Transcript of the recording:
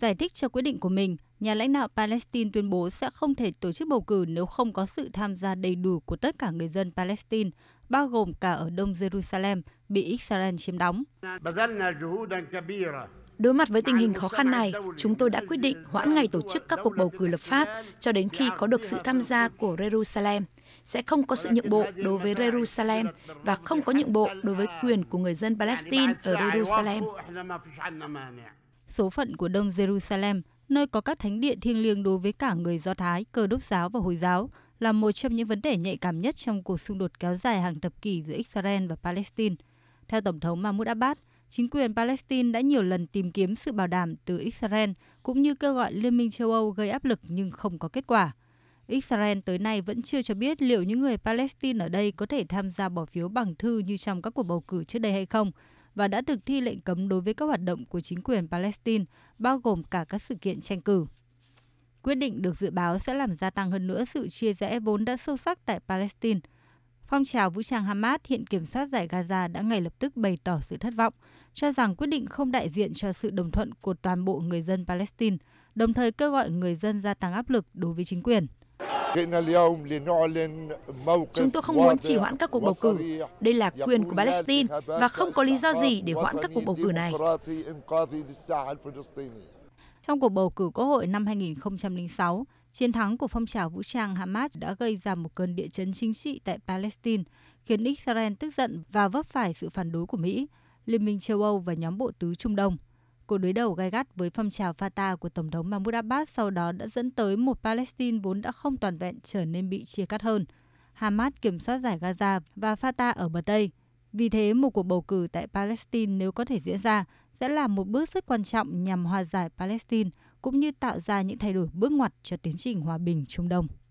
Giải thích cho quyết định của mình, nhà lãnh đạo Palestine tuyên bố sẽ không thể tổ chức bầu cử nếu không có sự tham gia đầy đủ của tất cả người dân Palestine, bao gồm cả ở Đông Jerusalem, bị Israel chiếm đóng. Đối mặt với tình hình khó khăn này, chúng tôi đã quyết định hoãn ngày tổ chức các cuộc bầu cử lập pháp cho đến khi có được sự tham gia của Jerusalem. Sẽ không có sự nhượng bộ đối với Jerusalem và không có nhượng bộ đối với quyền của người dân Palestine ở Jerusalem. Số phận của Đông Jerusalem, nơi có các thánh địa thiêng liêng đối với cả người Do Thái, Cơ đốc giáo và Hồi giáo, là một trong những vấn đề nhạy cảm nhất trong cuộc xung đột kéo dài hàng thập kỷ giữa Israel và Palestine. Theo Tổng thống Mahmoud Abbas, chính quyền Palestine đã nhiều lần tìm kiếm sự bảo đảm từ Israel cũng như kêu gọi Liên minh châu Âu gây áp lực nhưng không có kết quả. Israel tới nay vẫn chưa cho biết liệu những người Palestine ở đây có thể tham gia bỏ phiếu bằng thư như trong các cuộc bầu cử trước đây hay không và đã thực thi lệnh cấm đối với các hoạt động của chính quyền Palestine, bao gồm cả các sự kiện tranh cử. Quyết định được dự báo sẽ làm gia tăng hơn nữa sự chia rẽ vốn đã sâu sắc tại Palestine – Phong trào vũ trang Hamas hiện kiểm soát giải Gaza đã ngay lập tức bày tỏ sự thất vọng, cho rằng quyết định không đại diện cho sự đồng thuận của toàn bộ người dân Palestine, đồng thời kêu gọi người dân gia tăng áp lực đối với chính quyền. Chúng tôi không muốn chỉ hoãn các cuộc bầu cử. Đây là quyền của Palestine và không có lý do gì để hoãn các cuộc bầu cử này. Trong cuộc bầu cử Quốc hội năm 2006, Chiến thắng của phong trào vũ trang Hamas đã gây ra một cơn địa chấn chính trị tại Palestine, khiến Israel tức giận và vấp phải sự phản đối của Mỹ, Liên minh châu Âu và nhóm bộ tứ Trung Đông. Cuộc đối đầu gai gắt với phong trào Fatah của Tổng thống Mahmoud Abbas sau đó đã dẫn tới một Palestine vốn đã không toàn vẹn trở nên bị chia cắt hơn. Hamas kiểm soát giải Gaza và Fatah ở bờ Tây. Vì thế, một cuộc bầu cử tại Palestine nếu có thể diễn ra sẽ là một bước rất quan trọng nhằm hòa giải Palestine cũng như tạo ra những thay đổi bước ngoặt cho tiến trình hòa bình Trung Đông.